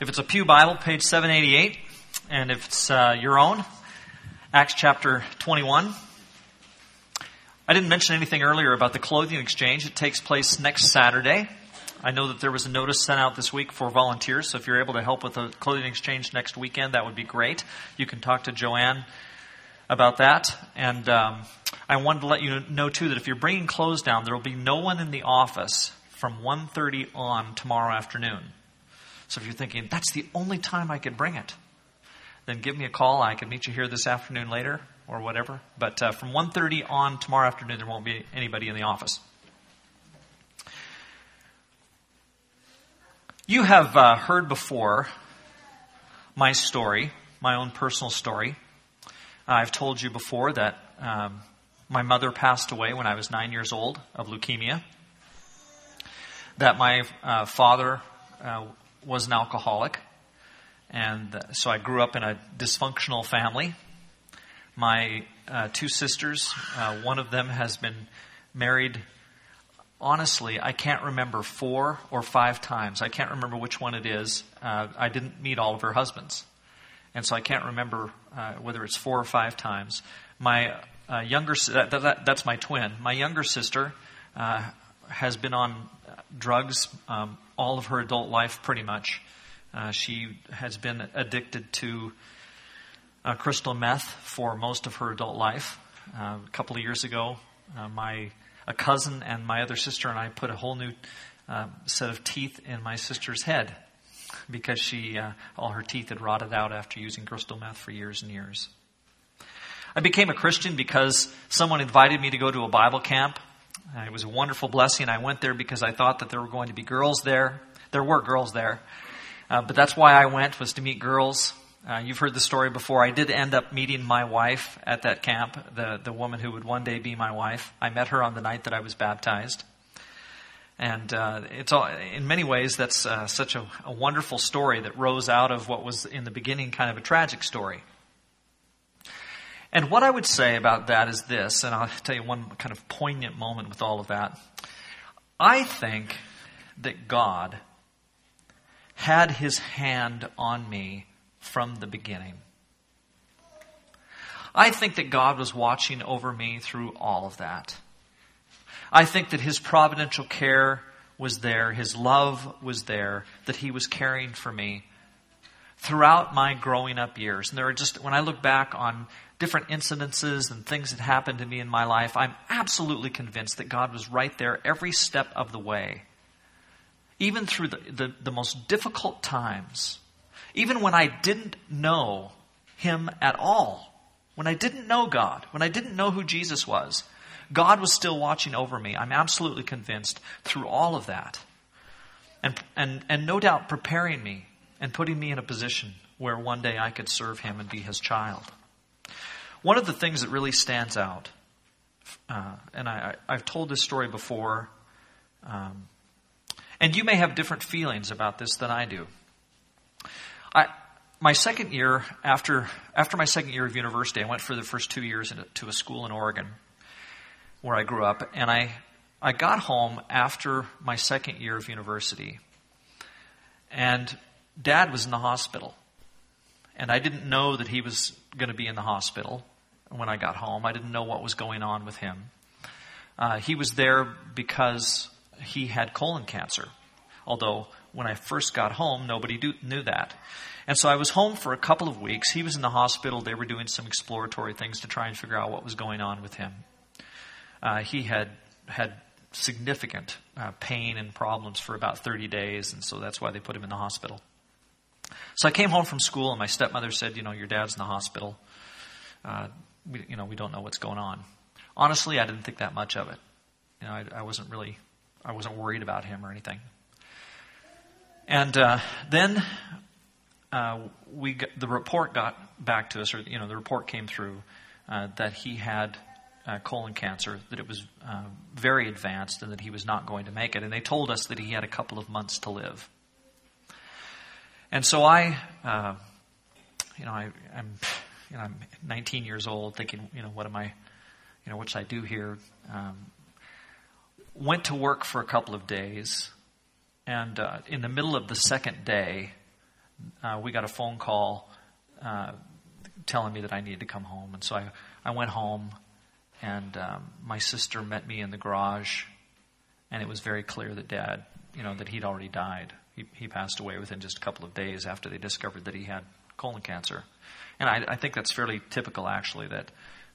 If it's a Pew Bible, page 788, and if it's uh, your own, Acts chapter 21. I didn't mention anything earlier about the clothing exchange. It takes place next Saturday. I know that there was a notice sent out this week for volunteers, so if you're able to help with the clothing exchange next weekend, that would be great. You can talk to Joanne about that. And um, I wanted to let you know too that if you're bringing clothes down, there will be no one in the office from 1:30 on tomorrow afternoon. So if you're thinking that's the only time I could bring it, then give me a call. I can meet you here this afternoon later or whatever. But uh, from 1:30 on tomorrow afternoon, there won't be anybody in the office. You have uh, heard before my story, my own personal story. I've told you before that um, my mother passed away when I was nine years old of leukemia. That my uh, father uh, was an alcoholic. And uh, so I grew up in a dysfunctional family. My uh, two sisters, uh, one of them has been married honestly, I can't remember four or five times. I can't remember which one it is. Uh, I didn't meet all of her husbands. And so I can't remember uh, whether it's four or five times. My uh, younger, that, that, that's my twin. My younger sister has been on drugs um, all of her adult life, pretty much. Uh, she has been addicted to uh, crystal meth for most of her adult life. a couple of years ago, my a cousin and my other sister and I put a whole new uh, set of teeth in my sister's head because she uh, all her teeth had rotted out after using crystal meth for years and years. I became a Christian because someone invited me to go to a Bible camp. Uh, it was a wonderful blessing. I went there because I thought that there were going to be girls there. There were girls there. Uh, but that's why I went, was to meet girls. Uh, you've heard the story before. I did end up meeting my wife at that camp, the, the woman who would one day be my wife. I met her on the night that I was baptized. And uh, it's all, in many ways, that's uh, such a, a wonderful story that rose out of what was in the beginning kind of a tragic story. And what I would say about that is this, and I'll tell you one kind of poignant moment with all of that. I think that God had his hand on me from the beginning. I think that God was watching over me through all of that. I think that His providential care was there, His love was there, that He was caring for me throughout my growing up years. And there are just, when I look back on different incidences and things that happened to me in my life, I'm absolutely convinced that God was right there every step of the way. Even through the, the, the most difficult times, even when I didn't know Him at all, when I didn't know God, when I didn't know who Jesus was, God was still watching over me. I'm absolutely convinced through all of that. And, and, and no doubt preparing me and putting me in a position where one day I could serve Him and be His child. One of the things that really stands out, uh, and I, have told this story before, um, and you may have different feelings about this than I do. I, my second year after after my second year of university, I went for the first two years to a school in Oregon, where I grew up, and I I got home after my second year of university, and Dad was in the hospital, and I didn't know that he was going to be in the hospital when I got home. I didn't know what was going on with him. Uh, he was there because he had colon cancer, although when I first got home, nobody do, knew that. And so I was home for a couple of weeks. He was in the hospital. They were doing some exploratory things to try and figure out what was going on with him. Uh, he had had significant uh, pain and problems for about 30 days, and so that's why they put him in the hospital. So I came home from school, and my stepmother said, "You know, your dad's in the hospital. Uh, we, you know, we don't know what's going on." Honestly, I didn't think that much of it. You know, I, I wasn't really, I wasn't worried about him or anything. And uh, then uh, we got, the report got back to us, or you know, the report came through uh, that he had uh, colon cancer, that it was uh, very advanced, and that he was not going to make it. And they told us that he had a couple of months to live. And so I, uh, you know, I, am you know, I'm 19 years old, thinking, you know, what am I, you know, what should I do here? Um, went to work for a couple of days and uh, in the middle of the second day, uh, we got a phone call uh, telling me that I needed to come home. And so I, I went home, and um, my sister met me in the garage, and it was very clear that Dad, you know, that he'd already died. He, passed away within just a couple of days after they discovered that he had colon cancer. And I, I think that's fairly typical, actually, that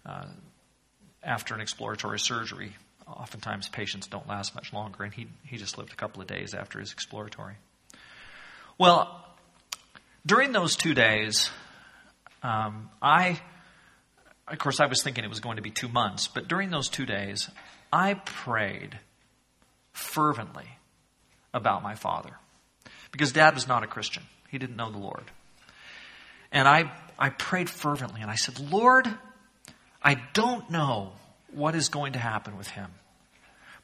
uh, after an exploratory surgery, oftentimes patients don't last much longer, and he, he just lived a couple of days after his exploratory. Well, during those two days, um, I, of course, I was thinking it was going to be two months, but during those two days, I prayed fervently about my father. Because dad was not a Christian, he didn't know the Lord. And I, I prayed fervently and I said, Lord, I don't know what is going to happen with him.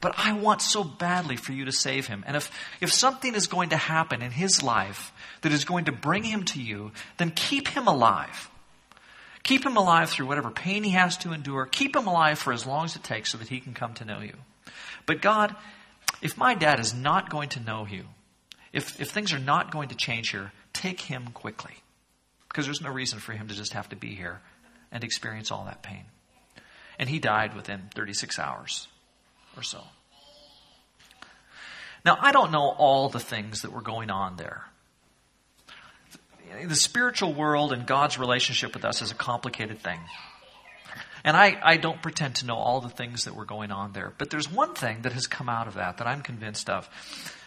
But I want so badly for you to save him. And if, if something is going to happen in his life that is going to bring him to you, then keep him alive. Keep him alive through whatever pain he has to endure. Keep him alive for as long as it takes so that he can come to know you. But God, if my dad is not going to know you, if, if things are not going to change here, take him quickly. Because there's no reason for him to just have to be here and experience all that pain. And he died within 36 hours or so. Now, I don't know all the things that were going on there. The spiritual world and God's relationship with us is a complicated thing. And I, I don't pretend to know all the things that were going on there. But there's one thing that has come out of that that I'm convinced of.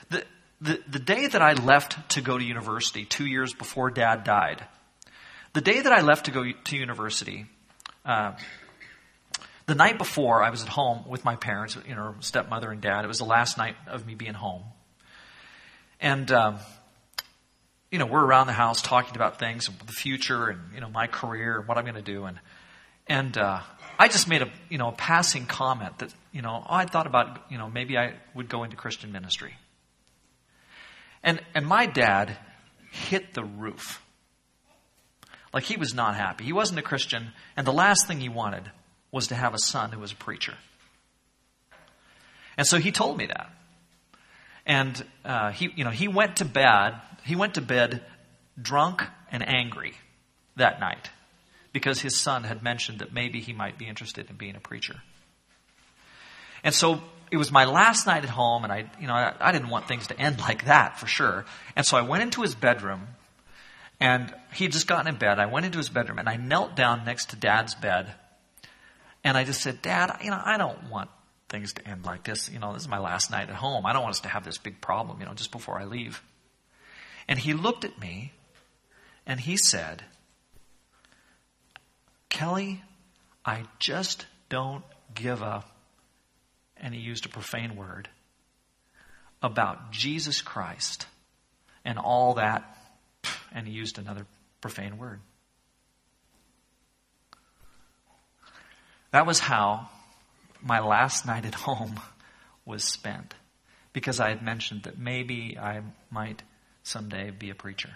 The, the, the day that I left to go to university, two years before Dad died, the day that I left to go to university, uh, the night before, I was at home with my parents, you know, stepmother and dad. It was the last night of me being home. And, um, you know, we're around the house talking about things, the future, and, you know, my career, and what I'm going to do. And, and uh, I just made a, you know, a passing comment that, you know, oh, I thought about, you know, maybe I would go into Christian ministry. And, and my dad hit the roof. Like he was not happy. He wasn't a Christian, and the last thing he wanted was to have a son who was a preacher. And so he told me that. And uh, he, you know, he went to bed. He went to bed drunk and angry that night because his son had mentioned that maybe he might be interested in being a preacher. And so it was my last night at home, and I, you know, I, I didn't want things to end like that for sure. And so I went into his bedroom, and he had just gotten in bed. I went into his bedroom, and I knelt down next to Dad's bed and I just said, Dad, you know, I don't want things to end like this. You know, this is my last night at home. I don't want us to have this big problem, you know, just before I leave. And he looked at me and he said, Kelly, I just don't give up. And he used a profane word about Jesus Christ and all that. And he used another profane word. That was how my last night at home was spent because I had mentioned that maybe I might someday be a preacher.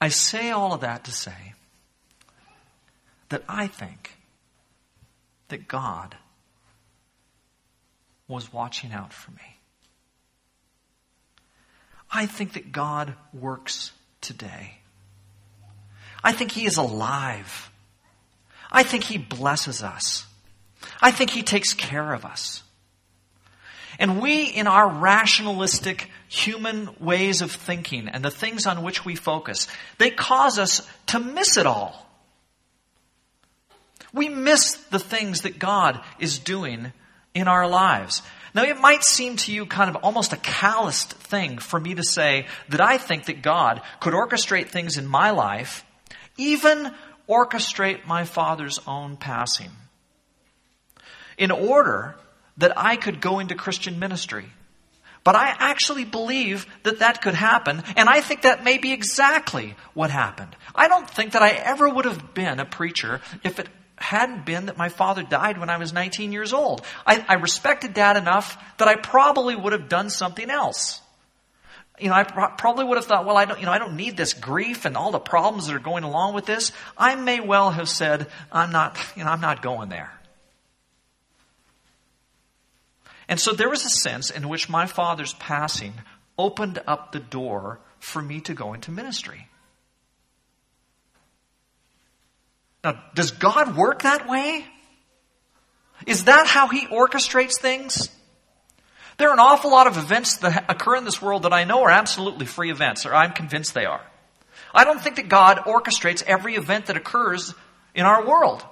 I say all of that to say that I think that God was watching out for me. I think that God works today. I think He is alive I think He blesses us. I think He takes care of us. And we, in our rationalistic human ways of thinking and the things on which we focus, they cause us to miss it all. We miss the things that God is doing in our lives. Now, it might seem to you kind of almost a calloused thing for me to say that I think that God could orchestrate things in my life, even orchestrate my Father's own passing in order that I could go into Christian ministry. But I actually believe that that could happen, and I think that may be exactly what happened. I don't think that I ever would have been a preacher if it hadn't been that my father died when I was 19 years old. I, I respected dad enough that I probably would have done something else you know, I probably would have thought, well, I don't, you know, I don't need this grief and all the problems that are going along with this. I may well have said, I'm not, you know, I'm not going there. And so there was a sense in which my father's passing opened up the door for me to go into ministry. Now, does God work that way? Is that how He orchestrates things? There are an awful lot of events that occur in this world that I know are absolutely free events, or I'm convinced they are. I don't think that God orchestrates every event that occurs in our world.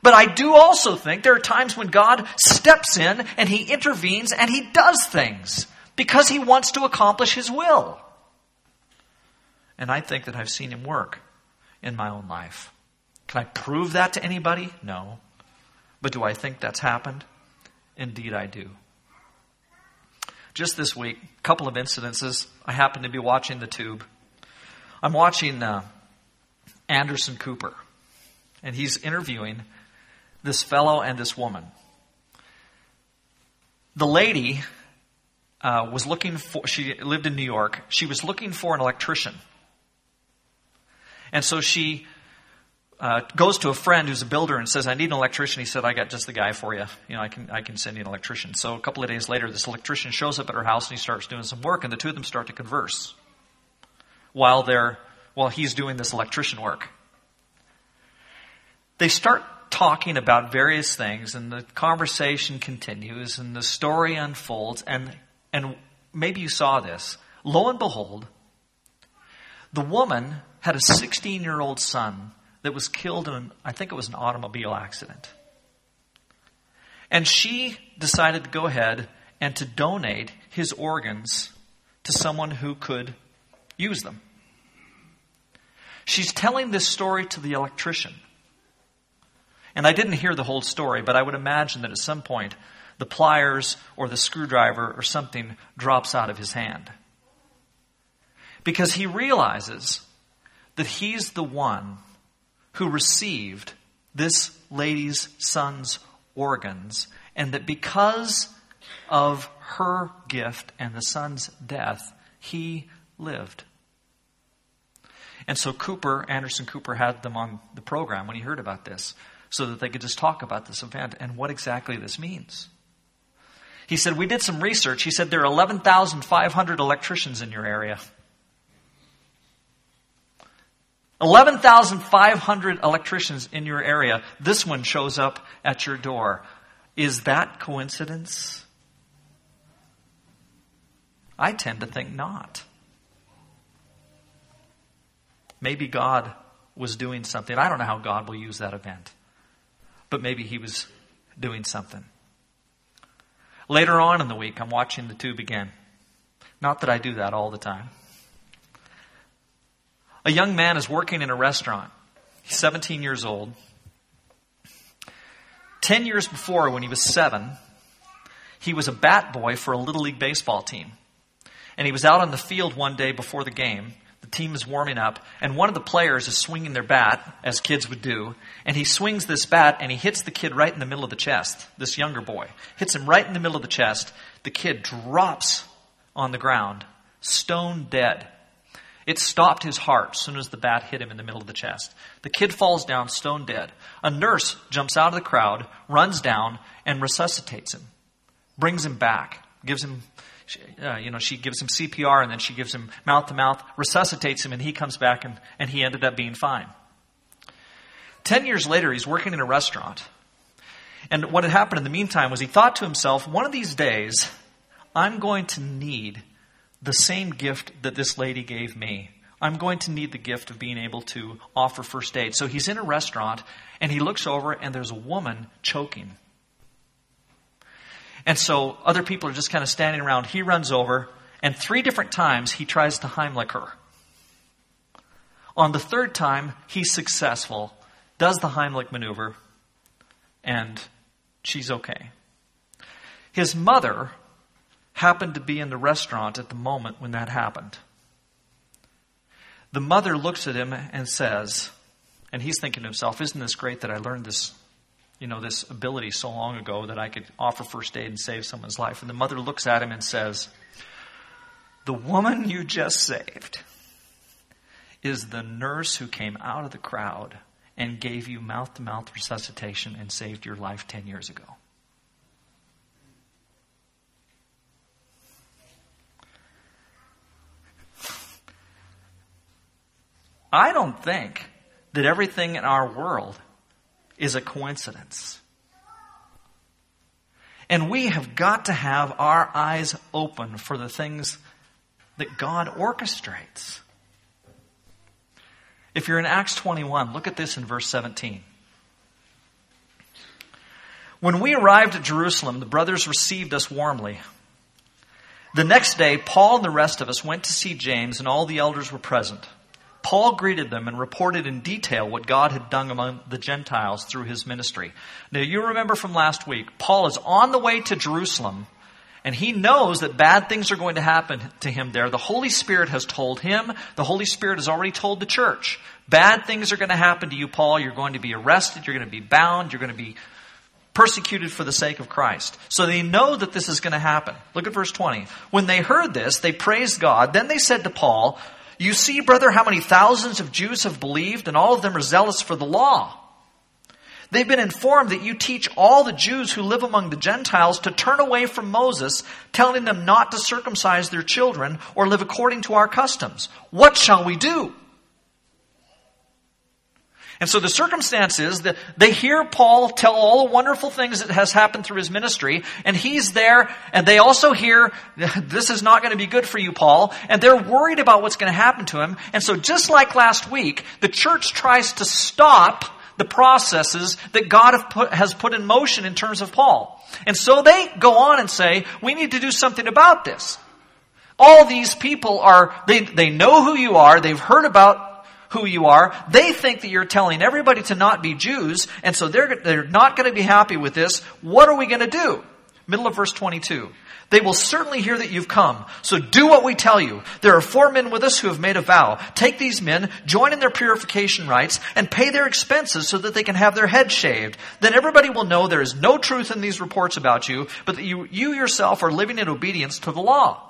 But I do also think there are times when God steps in and He intervenes and He does things because He wants to accomplish His will. And I think that I've seen Him work in my own life. Can I prove that to anybody? No. But do I think that's happened? Indeed, I do. Just this week, a couple of incidences. I happened to be watching the tube. I'm watching uh, Anderson Cooper, and he's interviewing this fellow and this woman. The lady uh, was looking for, she lived in New York. She was looking for an electrician. And so she uh, goes to a friend who's a builder and says, I need an electrician. He said, I got just the guy for you. You know, I can, I can send you an electrician. So a couple of days later, this electrician shows up at her house and he starts doing some work and the two of them start to converse while they're, while he's doing this electrician work. They start talking about various things and the conversation continues and the story unfolds and, and maybe you saw this. Lo and behold, the woman had a 16 year old son that was killed in, an, I think it was an automobile accident. And she decided to go ahead and to donate his organs to someone who could use them. She's telling this story to the electrician. And I didn't hear the whole story, but I would imagine that at some point the pliers or the screwdriver or something drops out of his hand. Because he realizes that he's the one who received this lady's son's organs, and that because of her gift and the son's death, he lived. And so Cooper, Anderson Cooper, had them on the program when he heard about this so that they could just talk about this event and what exactly this means. He said, We did some research. He said, There are 11,500 electricians in your area. 11,500 electricians in your area. This one shows up at your door. Is that coincidence? I tend to think not. Maybe God was doing something. I don't know how God will use that event, but maybe He was doing something. Later on in the week, I'm watching the tube again. Not that I do that all the time. A young man is working in a restaurant. He's 17 years old. Ten years before, when he was seven, he was a bat boy for a Little League baseball team. And he was out on the field one day before the game. The team is warming up, and one of the players is swinging their bat, as kids would do. And he swings this bat, and he hits the kid right in the middle of the chest, this younger boy. Hits him right in the middle of the chest. The kid drops on the ground, stone dead. It stopped his heart as soon as the bat hit him in the middle of the chest. The kid falls down stone dead. A nurse jumps out of the crowd, runs down, and resuscitates him, brings him back, gives him, uh, you know, she gives him CPR and then she gives him mouth to mouth, resuscitates him, and he comes back and, and he ended up being fine. Ten years later, he's working in a restaurant. And what had happened in the meantime was he thought to himself, one of these days, I'm going to need the same gift that this lady gave me. I'm going to need the gift of being able to offer first aid. So he's in a restaurant and he looks over and there's a woman choking. And so other people are just kind of standing around. He runs over and three different times he tries to Heimlich her. On the third time, he's successful, does the Heimlich maneuver, and she's okay. His mother happened to be in the restaurant at the moment when that happened. The mother looks at him and says, and he's thinking to himself, isn't this great that I learned this, you know, this ability so long ago that I could offer first aid and save someone's life? And the mother looks at him and says, the woman you just saved is the nurse who came out of the crowd and gave you mouth to mouth resuscitation and saved your life 10 years ago. I don't think that everything in our world is a coincidence. And we have got to have our eyes open for the things that God orchestrates. If you're in Acts 21, look at this in verse 17. When we arrived at Jerusalem, the brothers received us warmly. The next day, Paul and the rest of us went to see James, and all the elders were present. Paul greeted them and reported in detail what God had done among the Gentiles through his ministry. Now, you remember from last week, Paul is on the way to Jerusalem, and he knows that bad things are going to happen to him there. The Holy Spirit has told him, the Holy Spirit has already told the church. Bad things are going to happen to you, Paul. You're going to be arrested, you're going to be bound, you're going to be persecuted for the sake of Christ. So they know that this is going to happen. Look at verse 20. When they heard this, they praised God. Then they said to Paul, You see, brother, how many thousands of Jews have believed, and all of them are zealous for the law. They've been informed that you teach all the Jews who live among the Gentiles to turn away from Moses, telling them not to circumcise their children or live according to our customs. What shall we do? And so the circumstance is that they hear Paul tell all the wonderful things that has happened through his ministry, and he's there, and they also hear, this is not going to be good for you, Paul, and they're worried about what's going to happen to him. And so just like last week, the church tries to stop the processes that God has put in motion in terms of Paul. And so they go on and say, we need to do something about this. All these people are, they, they know who you are, they've heard about who you are. They think that you're telling everybody to not be Jews, and so they're, they're not going to be happy with this. What are we going to do? Middle of verse 22. They will certainly hear that you've come. So do what we tell you. There are four men with us who have made a vow. Take these men, join in their purification rites, and pay their expenses so that they can have their heads shaved. Then everybody will know there is no truth in these reports about you, but that you, you yourself are living in obedience to the law.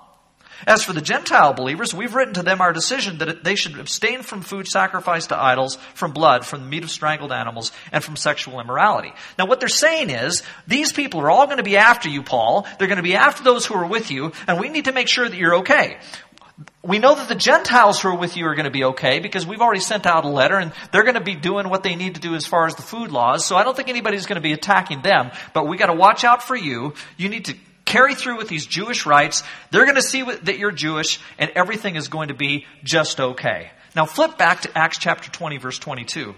As for the Gentile believers, we've written to them our decision that they should abstain from food sacrificed to idols, from blood, from the meat of strangled animals, and from sexual immorality. Now what they're saying is, these people are all going to be after you, Paul. They're going to be after those who are with you, and we need to make sure that you're okay. We know that the Gentiles who are with you are going to be okay because we've already sent out a letter and they're going to be doing what they need to do as far as the food laws. So I don't think anybody's going to be attacking them, but we got to watch out for you. You need to carry through with these Jewish rites. They're going to see that you're Jewish and everything is going to be just okay. Now flip back to Acts chapter 20 verse 22.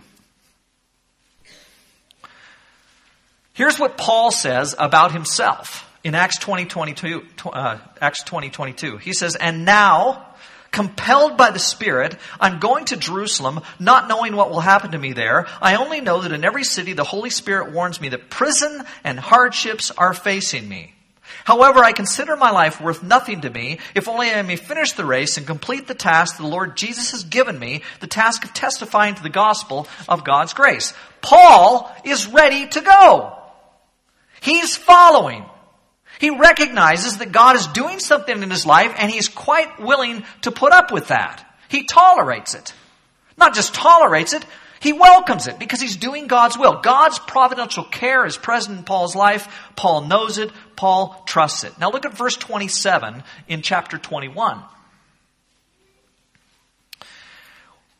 Here's what Paul says about himself in Acts 20, 22, uh, Acts 20, 22. He says, And now, compelled by the Spirit, I'm going to Jerusalem, not knowing what will happen to me there. I only know that in every city the Holy Spirit warns me that prison and hardships are facing me. However, I consider my life worth nothing to me if only I may finish the race and complete the task the Lord Jesus has given me, the task of testifying to the gospel of God's grace. Paul is ready to go. He's following. He recognizes that God is doing something in his life and he's quite willing to put up with that. He tolerates it. Not just tolerates it, he welcomes it because he's doing God's will. God's providential care is present in Paul's life. Paul knows it. Paul trusts it. Now look at verse 27 in chapter 21.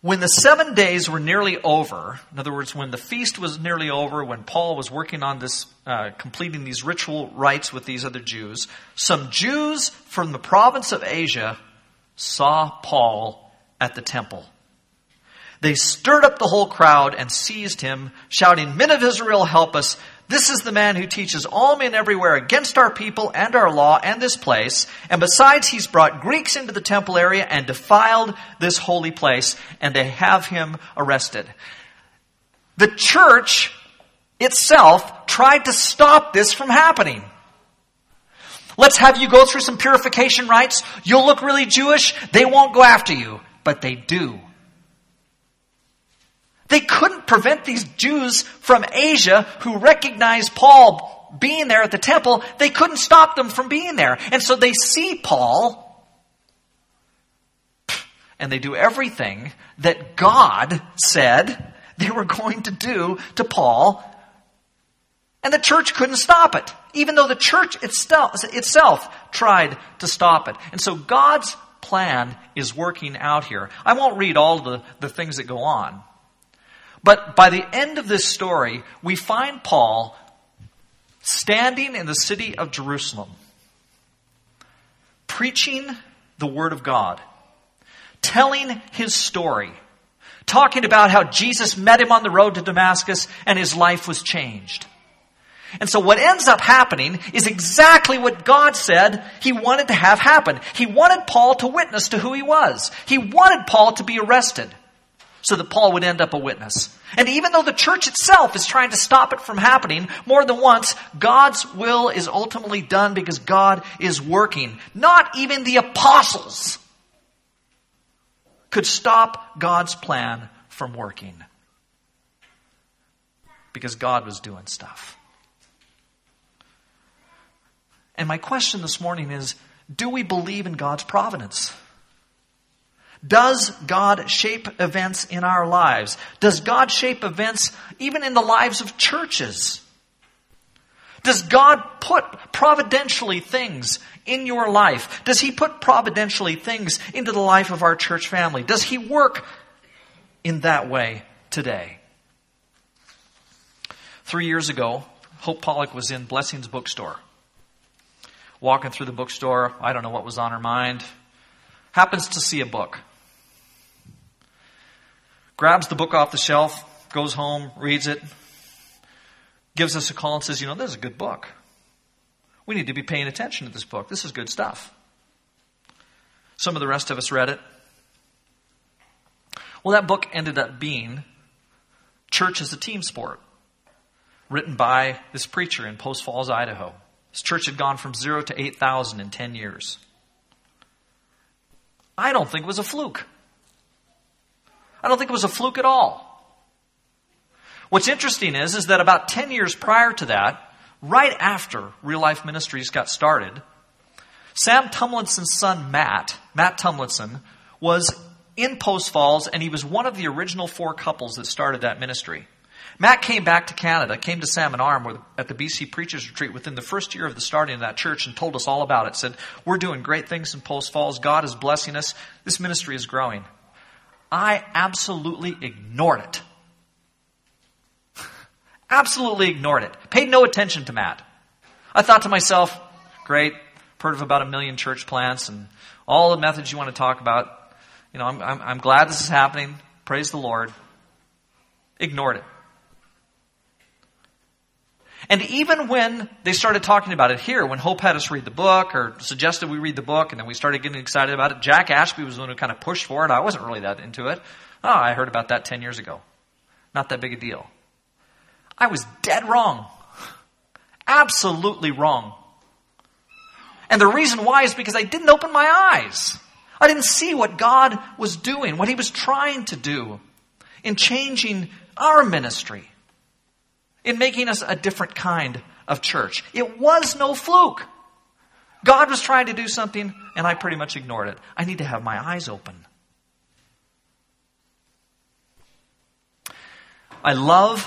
When the seven days were nearly over, in other words, when the feast was nearly over, when Paul was working on this, uh, completing these ritual rites with these other Jews, some Jews from the province of Asia saw Paul at the temple. They stirred up the whole crowd and seized him, shouting, Men of Israel, help us. This is the man who teaches all men everywhere against our people and our law and this place. And besides, he's brought Greeks into the temple area and defiled this holy place, and they have him arrested. The church itself tried to stop this from happening. Let's have you go through some purification rites. You'll look really Jewish. They won't go after you, but they do. They couldn't prevent these Jews from Asia who recognized Paul being there at the temple. They couldn't stop them from being there. And so they see Paul and they do everything that God said they were going to do to Paul. And the church couldn't stop it, even though the church itself, itself tried to stop it. And so God's plan is working out here. I won't read all the, the things that go on. But by the end of this story, we find Paul standing in the city of Jerusalem, preaching the Word of God, telling his story, talking about how Jesus met him on the road to Damascus and his life was changed. And so what ends up happening is exactly what God said he wanted to have happen. He wanted Paul to witness to who he was. He wanted Paul to be arrested so that Paul would end up a witness. And even though the church itself is trying to stop it from happening more than once, God's will is ultimately done because God is working. Not even the apostles could stop God's plan from working because God was doing stuff. And my question this morning is do we believe in God's providence? Does God shape events in our lives? Does God shape events even in the lives of churches? Does God put providentially things in your life? Does He put providentially things into the life of our church family? Does He work in that way today? Three years ago, Hope Pollock was in Blessings Bookstore. Walking through the bookstore, I don't know what was on her mind, happens to see a book grabs the book off the shelf, goes home, reads it, gives us a call and says, You know, this is a good book. We need to be paying attention to this book. This is good stuff. Some of the rest of us read it. Well, that book ended up being Church as a Team Sport, written by this preacher in Post Falls, Idaho. His church had gone from zero to 8,000 in 10 years. I don't think it was a fluke. I don't think it was a fluke at all. What's interesting is, is that about 10 years prior to that, right after Real Life Ministries got started, Sam Tumlinson's son, Matt, Matt Tumlinson, was in Post Falls and he was one of the original four couples that started that ministry. Matt came back to Canada, came to Salmon Arm at the BC Preachers Retreat within the first year of the starting of that church and told us all about it. Said, We're doing great things in Post Falls. God is blessing us. This ministry is growing. I absolutely ignored it. absolutely ignored it. Paid no attention to Matt. I thought to myself, great, heard of about a million church plants and all the methods you want to talk about. You know, I'm, I'm, I'm glad this is happening. Praise the Lord. Ignored it. And even when they started talking about it here, when Hope had us read the book or suggested we read the book and then we started getting excited about it, Jack Ashby was the one who kind of pushed for it. I wasn't really that into it. Oh, I heard about that 10 years ago. Not that big a deal. I was dead wrong. Absolutely wrong. And the reason why is because I didn't open my eyes. I didn't see what God was doing, what He was trying to do in changing our ministry in making us a different kind of church. It was no fluke. God was trying to do something, and I pretty much ignored it. I need to have my eyes open. I love,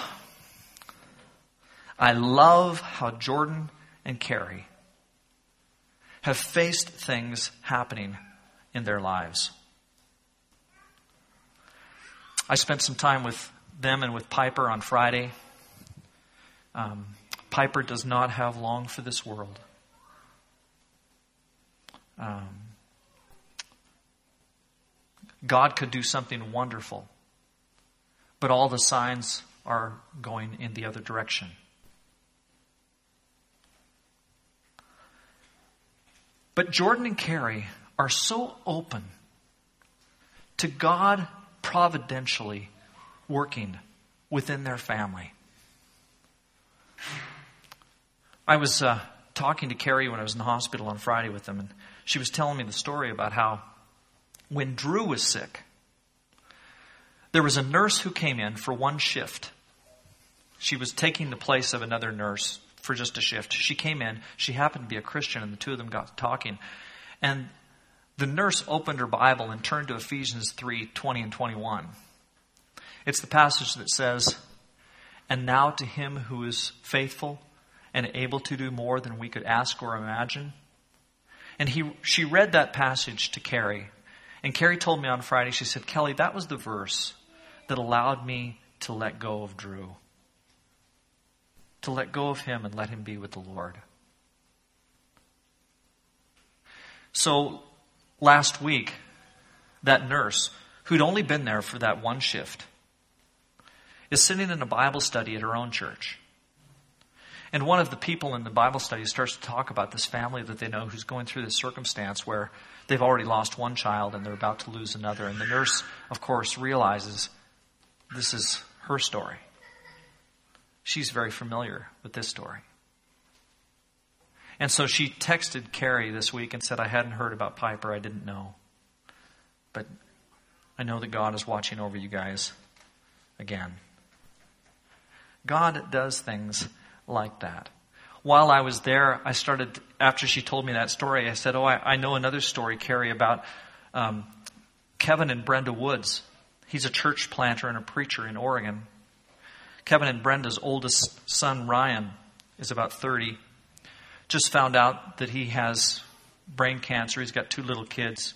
I love how Jordan and Carrie have faced things happening in their lives. I spent some time with them and with Piper on Friday. Um, Piper does not have long for this world. Um, God could do something wonderful, but all the signs are going in the other direction. But Jordan and Carrie are so open to God providentially working within their family. I was uh, talking to Carrie when I was in the hospital on Friday with them, and she was telling me the story about how when Drew was sick, there was a nurse who came in for one shift. She was taking the place of another nurse for just a shift. She came in, she happened to be a Christian, and the two of them got talking. And the nurse opened her Bible and turned to Ephesians 3 20 and 21. It's the passage that says, And now to him who is faithful and able to do more than we could ask or imagine, And he, she read that passage to Carrie. And Carrie told me on Friday, she said, Kelly, that was the verse that allowed me to let go of Drew. To let go of him and let him be with the Lord. So last week, that nurse, who'd only been there for that one shift, is sitting in a Bible study at her own church. And one of the people in the Bible study starts to talk about this family that they know who's going through this circumstance where they've already lost one child and they're about to lose another. And the nurse, of course, realizes this is her story. She's very familiar with this story. And so she texted Carrie this week and said, I hadn't heard about Piper. I didn't know. But I know that God is watching over you guys again. God does things like that. While I was there, I started, after she told me that story, I said, Oh, I, I know another story, Carrie, about um, Kevin and Brenda Woods. He's a church planter and a preacher in Oregon. Kevin and Brenda's oldest son, Ryan, is about 30. Just found out that he has brain cancer. He's got two little kids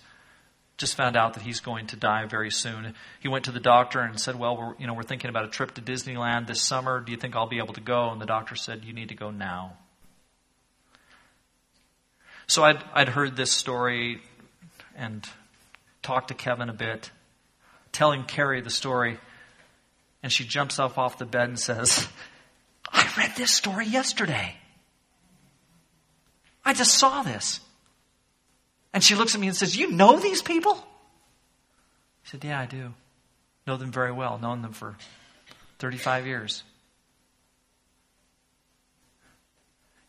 just found out that he's going to die very soon. He went to the doctor and said, "Well, we're you know we're thinking about a trip to Disneyland this summer. Do you think I'll be able to go?" And the doctor said, "You need to go now." So I'd I'd heard this story and talked to Kevin a bit, telling Carrie the story, and she jumps up off the bed and says, "I read this story yesterday. I just saw this." And she looks at me and says, You know these people? I said, Yeah, I do. Know them very well, known them for 35 years.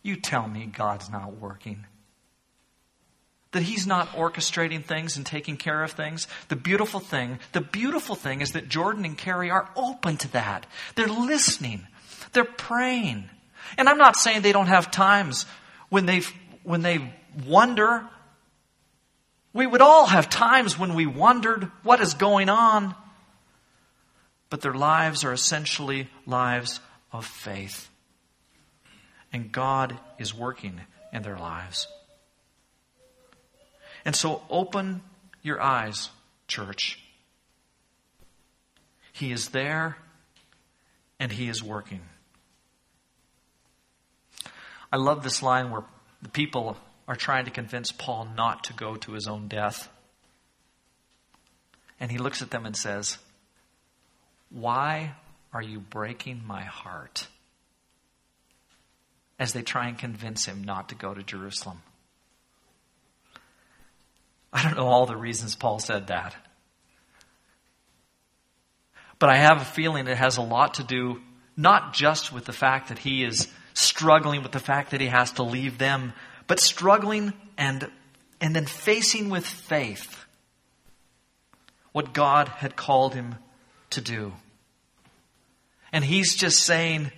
You tell me God's not working. That He's not orchestrating things and taking care of things. The beautiful thing, the beautiful thing is that Jordan and Carrie are open to that. They're listening. They're praying. And I'm not saying they don't have times when they when they wonder we would all have times when we wondered what is going on. But their lives are essentially lives of faith. And God is working in their lives. And so open your eyes, church. He is there and He is working. I love this line where the people are trying to convince Paul not to go to his own death. And he looks at them and says, Why are you breaking my heart? As they try and convince him not to go to Jerusalem. I don't know all the reasons Paul said that. But I have a feeling it has a lot to do not just with the fact that he is struggling with the fact that he has to leave them, but struggling and, and then facing with faith what God had called him to do. And he's just saying,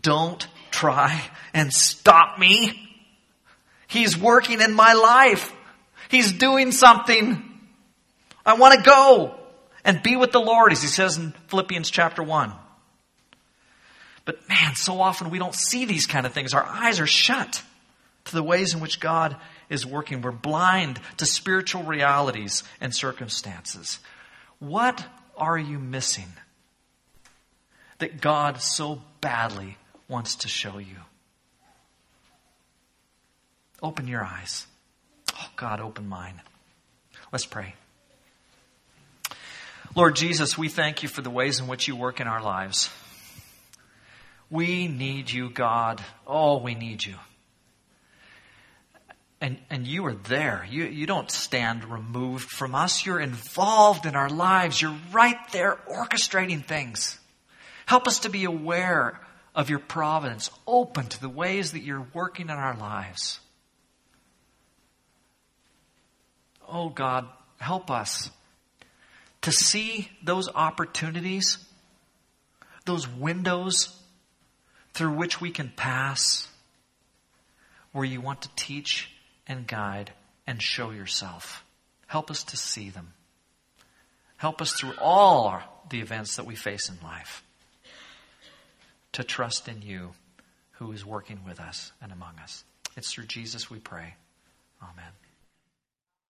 don't try and stop me. He's working in my life. He's doing something. I want to go and be with the Lord, as he says in Philippians chapter 1. But man, so often we don't see these kind of things. Our eyes are shut to the ways in which God is working. We're blind to spiritual realities and circumstances. What are you missing that God so badly wants to show you? Open your eyes. Oh, God, open mine. Let's pray. Lord Jesus, we thank you for the ways in which you work in our lives. We need you, God. Oh, we need you. And, and you are there. You, you don't stand removed from us. You're involved in our lives. You're right there orchestrating things. Help us to be aware of your providence, open to the ways that you're working in our lives. Oh God, help us to see those opportunities, those windows through which we can pass, where you want to teach and guide and show yourself. Help us to see them. Help us through all our, the events that we face in life to trust in you who is working with us and among us. It's through Jesus we pray. Amen.